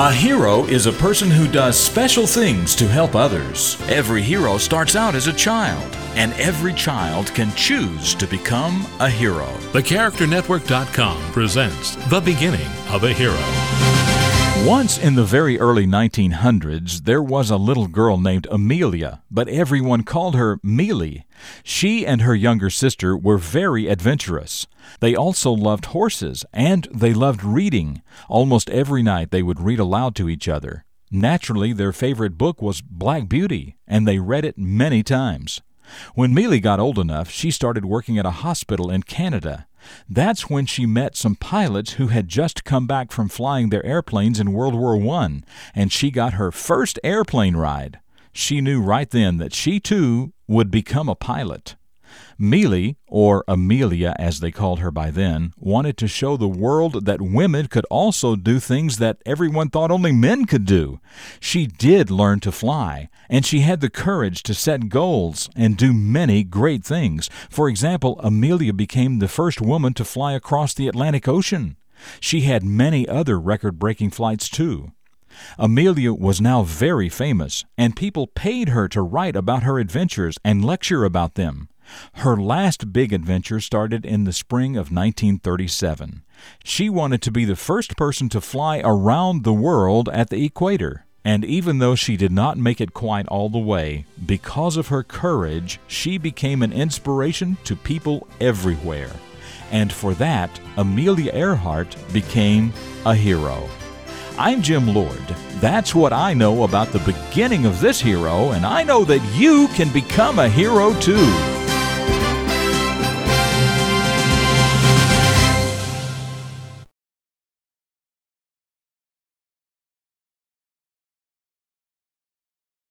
A hero is a person who does special things to help others. Every hero starts out as a child, and every child can choose to become a hero. TheCharacterNetwork.com presents The Beginning of a Hero. Once in the very early 1900s, there was a little girl named Amelia, but everyone called her Meely. She and her younger sister were very adventurous. They also loved horses, and they loved reading. Almost every night they would read aloud to each other. Naturally, their favorite book was Black Beauty, and they read it many times. When Meely got old enough, she started working at a hospital in Canada. That's when she met some pilots who had just come back from flying their airplanes in World War I, and she got her first airplane ride. She knew right then that she too would become a pilot. Meely, or Amelia as they called her by then, wanted to show the world that women could also do things that everyone thought only men could do. She did learn to fly, and she had the courage to set goals and do many great things. For example, Amelia became the first woman to fly across the Atlantic Ocean. She had many other record breaking flights, too. Amelia was now very famous, and people paid her to write about her adventures and lecture about them. Her last big adventure started in the spring of 1937. She wanted to be the first person to fly around the world at the equator. And even though she did not make it quite all the way, because of her courage, she became an inspiration to people everywhere. And for that, Amelia Earhart became a hero. I'm Jim Lord. That's what I know about the beginning of this hero, and I know that you can become a hero too.